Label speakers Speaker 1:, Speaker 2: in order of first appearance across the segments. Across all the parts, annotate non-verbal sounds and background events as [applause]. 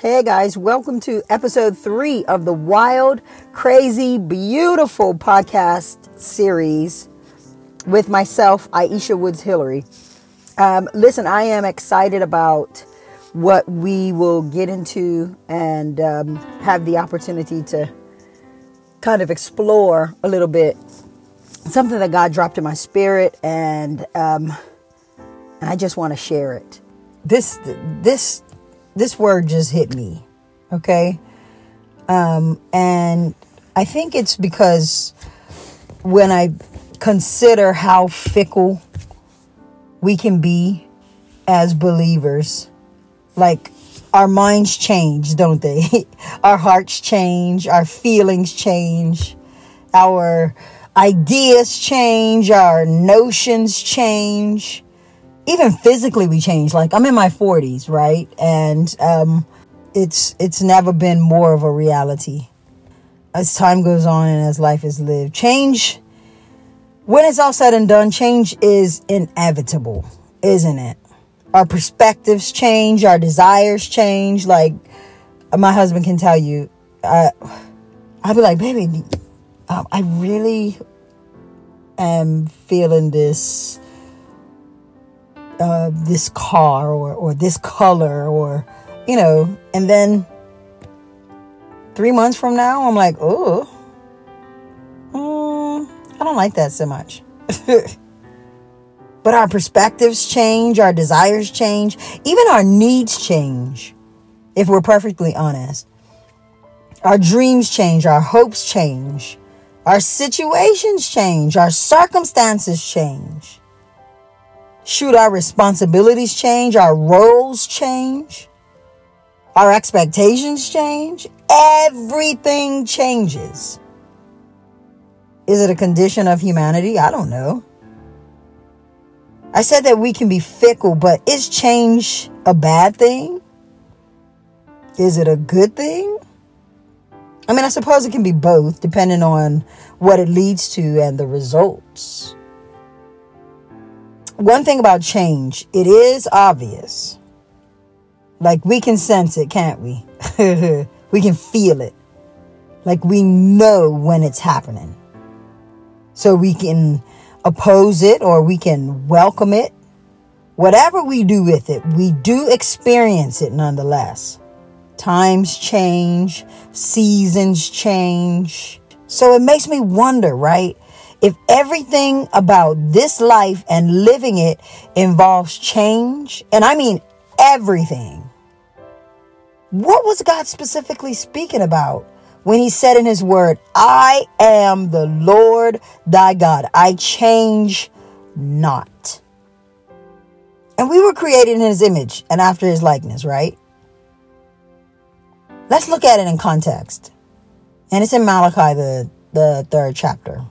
Speaker 1: Hey guys, welcome to episode three of the Wild, Crazy, Beautiful podcast series with myself, Aisha Woods Hillary. Um, listen, I am excited about what we will get into and um, have the opportunity to kind of explore a little bit. Something that God dropped in my spirit, and um, and I just want to share it. This this this word just hit me. Okay. Um, and I think it's because when I consider how fickle we can be as believers, like our minds change, don't they? [laughs] our hearts change, our feelings change, our ideas change, our notions change even physically we change like i'm in my 40s right? And um, it's it's never been more of a reality. As time goes on and as life is lived change when it's all said and done change is inevitable isn't it? Our perspectives change our desires change. Like my husband can tell you uh, i'll be like baby um, i really am feeling this uh, this car or, or this color or, you know, and then three months from now, I'm like, oh, mm, I don't like that so much. [laughs] but our perspectives change, our desires change, even our needs change, if we're perfectly honest. Our dreams change, our hopes change, our situations change, our circumstances change. Should our responsibilities change? Our roles change? Our expectations change? Everything changes. Is it a condition of humanity? I don't know. I said that we can be fickle, but is change a bad thing? Is it a good thing? I mean, I suppose it can be both, depending on what it leads to and the results one thing about change, it is obvious. Like we can sense it, can't we? [laughs] we can feel it. Like we know when it's happening. So we can oppose it or we can welcome it. Whatever we do with it, we do experience it nonetheless. Times change, seasons change. So it makes me wonder, right? If everything about this life and living it involves change, and I mean everything, what was God specifically speaking about when He said in His Word, I am the Lord thy God, I change not? And we were created in His image and after His likeness, right? Let's look at it in context. And it's in Malachi, the, the third chapter.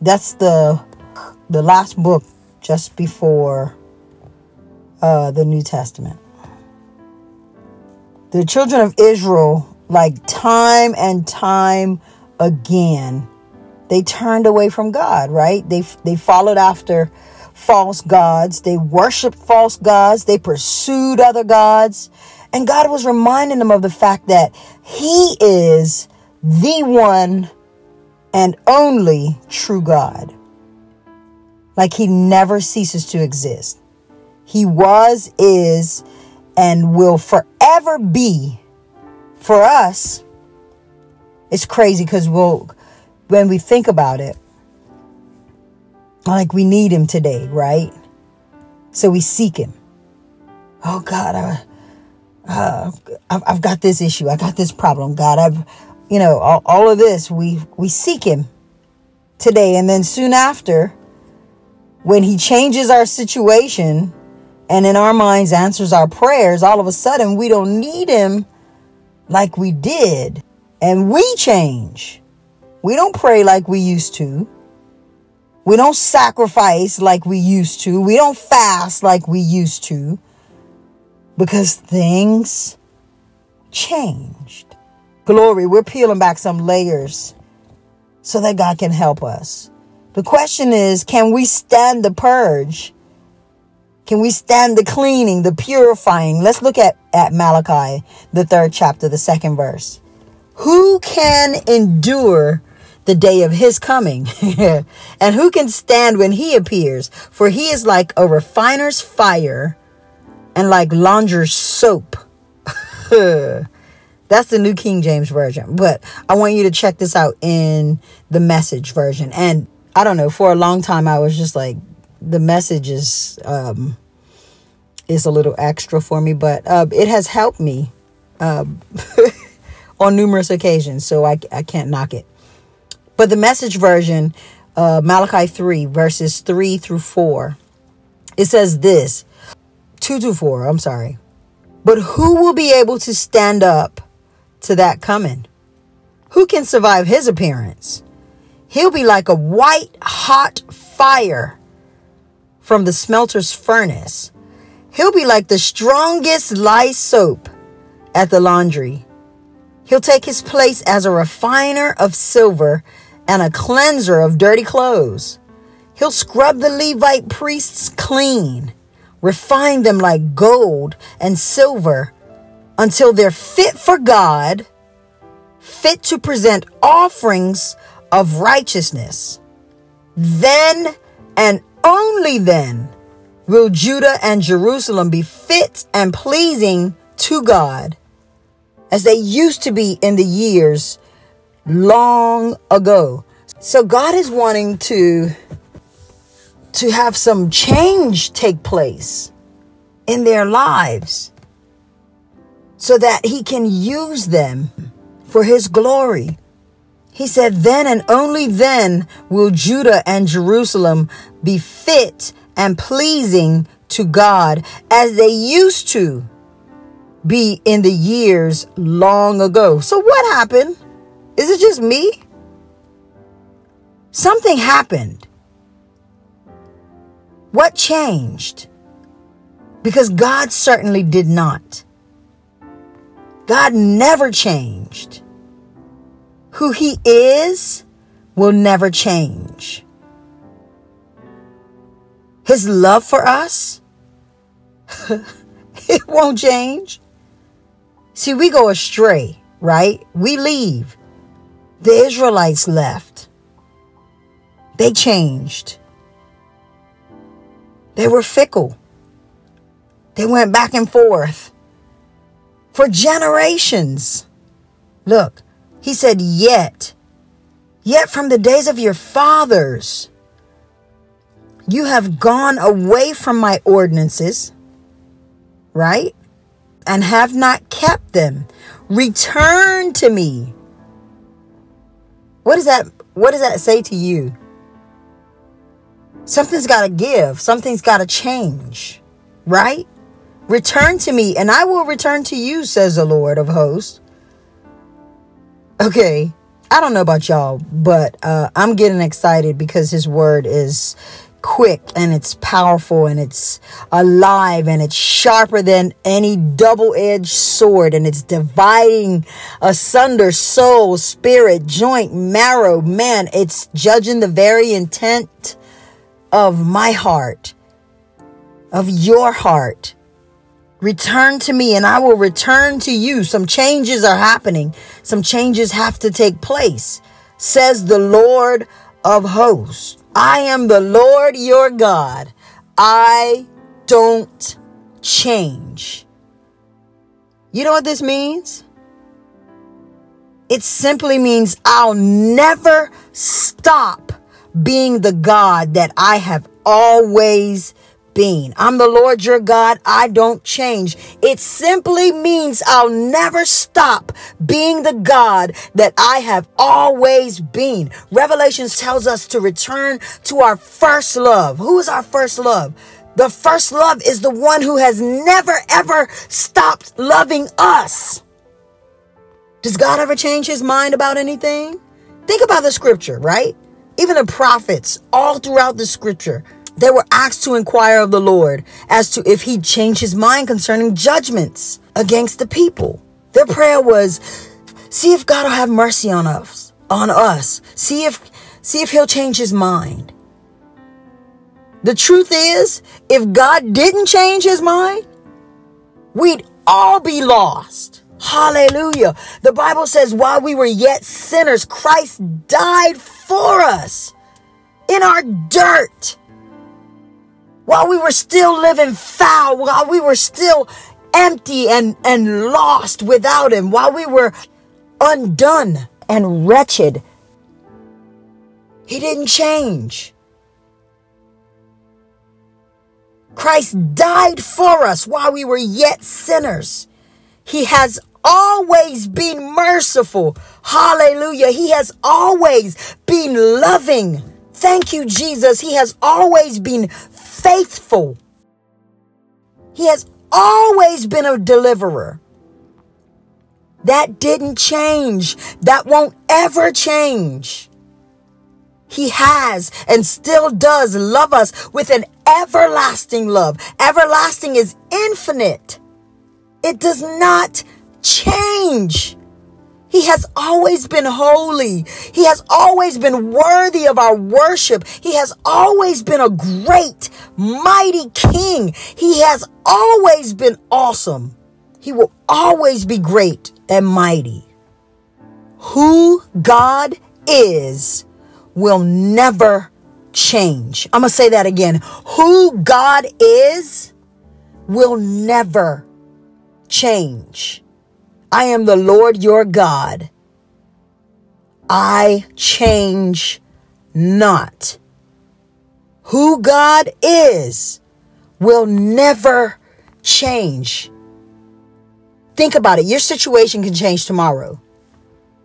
Speaker 1: That's the the last book just before uh, the New Testament. The children of Israel, like time and time again, they turned away from God, right? They they followed after false gods. They worshiped false gods. They pursued other gods. And God was reminding them of the fact that He is the one and only true God. Like he never ceases to exist. He was, is, and will forever be for us. It's crazy because we'll, when we think about it, like we need him today, right? So we seek him. Oh God, I, uh, I've, got this issue. I got this problem. God, I've you know, all, all of this, we, we seek him today. And then soon after, when he changes our situation and in our minds answers our prayers, all of a sudden we don't need him like we did. And we change. We don't pray like we used to. We don't sacrifice like we used to. We don't fast like we used to. Because things changed. Glory, we're peeling back some layers so that God can help us. The question is can we stand the purge? Can we stand the cleaning, the purifying? Let's look at, at Malachi, the third chapter, the second verse. Who can endure the day of his coming? [laughs] and who can stand when he appears? For he is like a refiner's fire and like launderer's soap. [laughs] That's the New King James Version. But I want you to check this out in the message version. And I don't know, for a long time I was just like, the message is um, is a little extra for me, but uh, it has helped me um, [laughs] on numerous occasions, so I, I can't knock it. But the message version, uh, Malachi 3, verses 3 through 4, it says this 2 to 4, I'm sorry. But who will be able to stand up to that coming? Who can survive his appearance? He'll be like a white hot fire from the smelter's furnace. He'll be like the strongest lye soap at the laundry. He'll take his place as a refiner of silver and a cleanser of dirty clothes. He'll scrub the Levite priests clean, refine them like gold and silver until they're fit for God, fit to present offerings of righteousness. Then and only then will Judah and Jerusalem be fit and pleasing to God as they used to be in the years long ago. So God is wanting to to have some change take place in their lives so that he can use them for his glory. He said, Then and only then will Judah and Jerusalem be fit and pleasing to God as they used to be in the years long ago. So, what happened? Is it just me? Something happened. What changed? Because God certainly did not. God never changed. Who He is will never change. His love for us, [laughs] it won't change. See, we go astray, right? We leave. The Israelites left. They changed. They were fickle. They went back and forth for generations. Look, he said, Yet, yet from the days of your fathers, you have gone away from my ordinances, right? And have not kept them. Return to me. What does that what does that say to you? Something's got to give. Something's got to change. Right? Return to me and I will return to you, says the Lord of hosts. Okay. I don't know about y'all, but uh, I'm getting excited because his word is quick and it's powerful and it's alive and it's sharper than any double edged sword and it's dividing asunder soul, spirit, joint, marrow. Man, it's judging the very intent of my heart, of your heart. Return to me and I will return to you. Some changes are happening. Some changes have to take place, says the Lord of hosts. I am the Lord your God. I don't change. You know what this means? It simply means I'll never stop being the God that I have always being. I'm the Lord your God. I don't change. It simply means I'll never stop being the God that I have always been. Revelations tells us to return to our first love. Who is our first love? The first love is the one who has never ever stopped loving us. Does God ever change his mind about anything? Think about the scripture, right? Even the prophets, all throughout the scripture, they were asked to inquire of the Lord as to if he'd change his mind concerning judgments against the people. Their prayer was, see if God will have mercy on us, on us. See if, see if he'll change his mind. The truth is, if God didn't change his mind, we'd all be lost. Hallelujah. The Bible says, while we were yet sinners, Christ died for us in our dirt. While we were still living foul, while we were still empty and, and lost without Him, while we were undone and wretched, He didn't change. Christ died for us while we were yet sinners. He has always been merciful. Hallelujah. He has always been loving. Thank you, Jesus. He has always been faithful. He has always been a deliverer. That didn't change. That won't ever change. He has and still does love us with an everlasting love. Everlasting is infinite. It does not change. He has always been holy. He has always been worthy of our worship. He has always been a great, mighty king. He has always been awesome. He will always be great and mighty. Who God is will never change. I'm going to say that again. Who God is will never change. I am the Lord your God. I change not. Who God is will never change. Think about it. Your situation can change tomorrow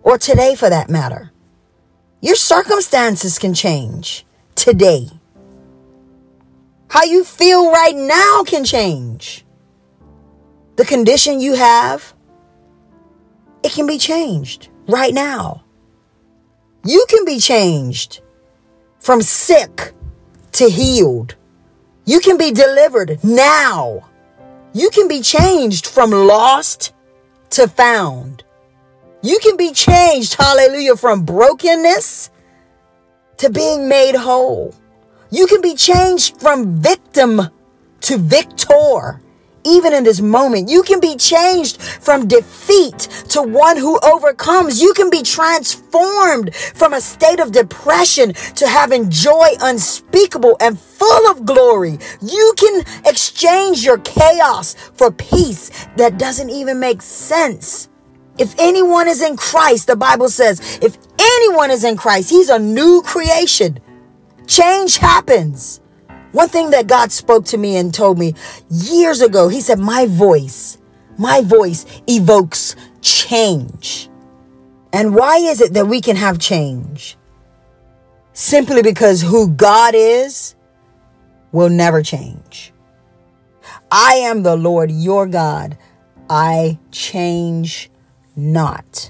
Speaker 1: or today for that matter. Your circumstances can change today. How you feel right now can change. The condition you have it can be changed right now. You can be changed from sick to healed. You can be delivered now. You can be changed from lost to found. You can be changed, hallelujah, from brokenness to being made whole. You can be changed from victim to victor even in this moment. You can be changed from defeat to one who overcomes. You can be transformed from a state of depression to having joy unspeakable and full of glory. You can exchange your chaos for peace that doesn't even make sense. If anyone is in Christ, the Bible says, if anyone is in Christ, he's a new creation. Change happens. One thing that God spoke to me and told me years ago, He said, My voice, my voice evokes change. And why is it that we can have change? Simply because who God is will never change. I am the Lord your God. I change not.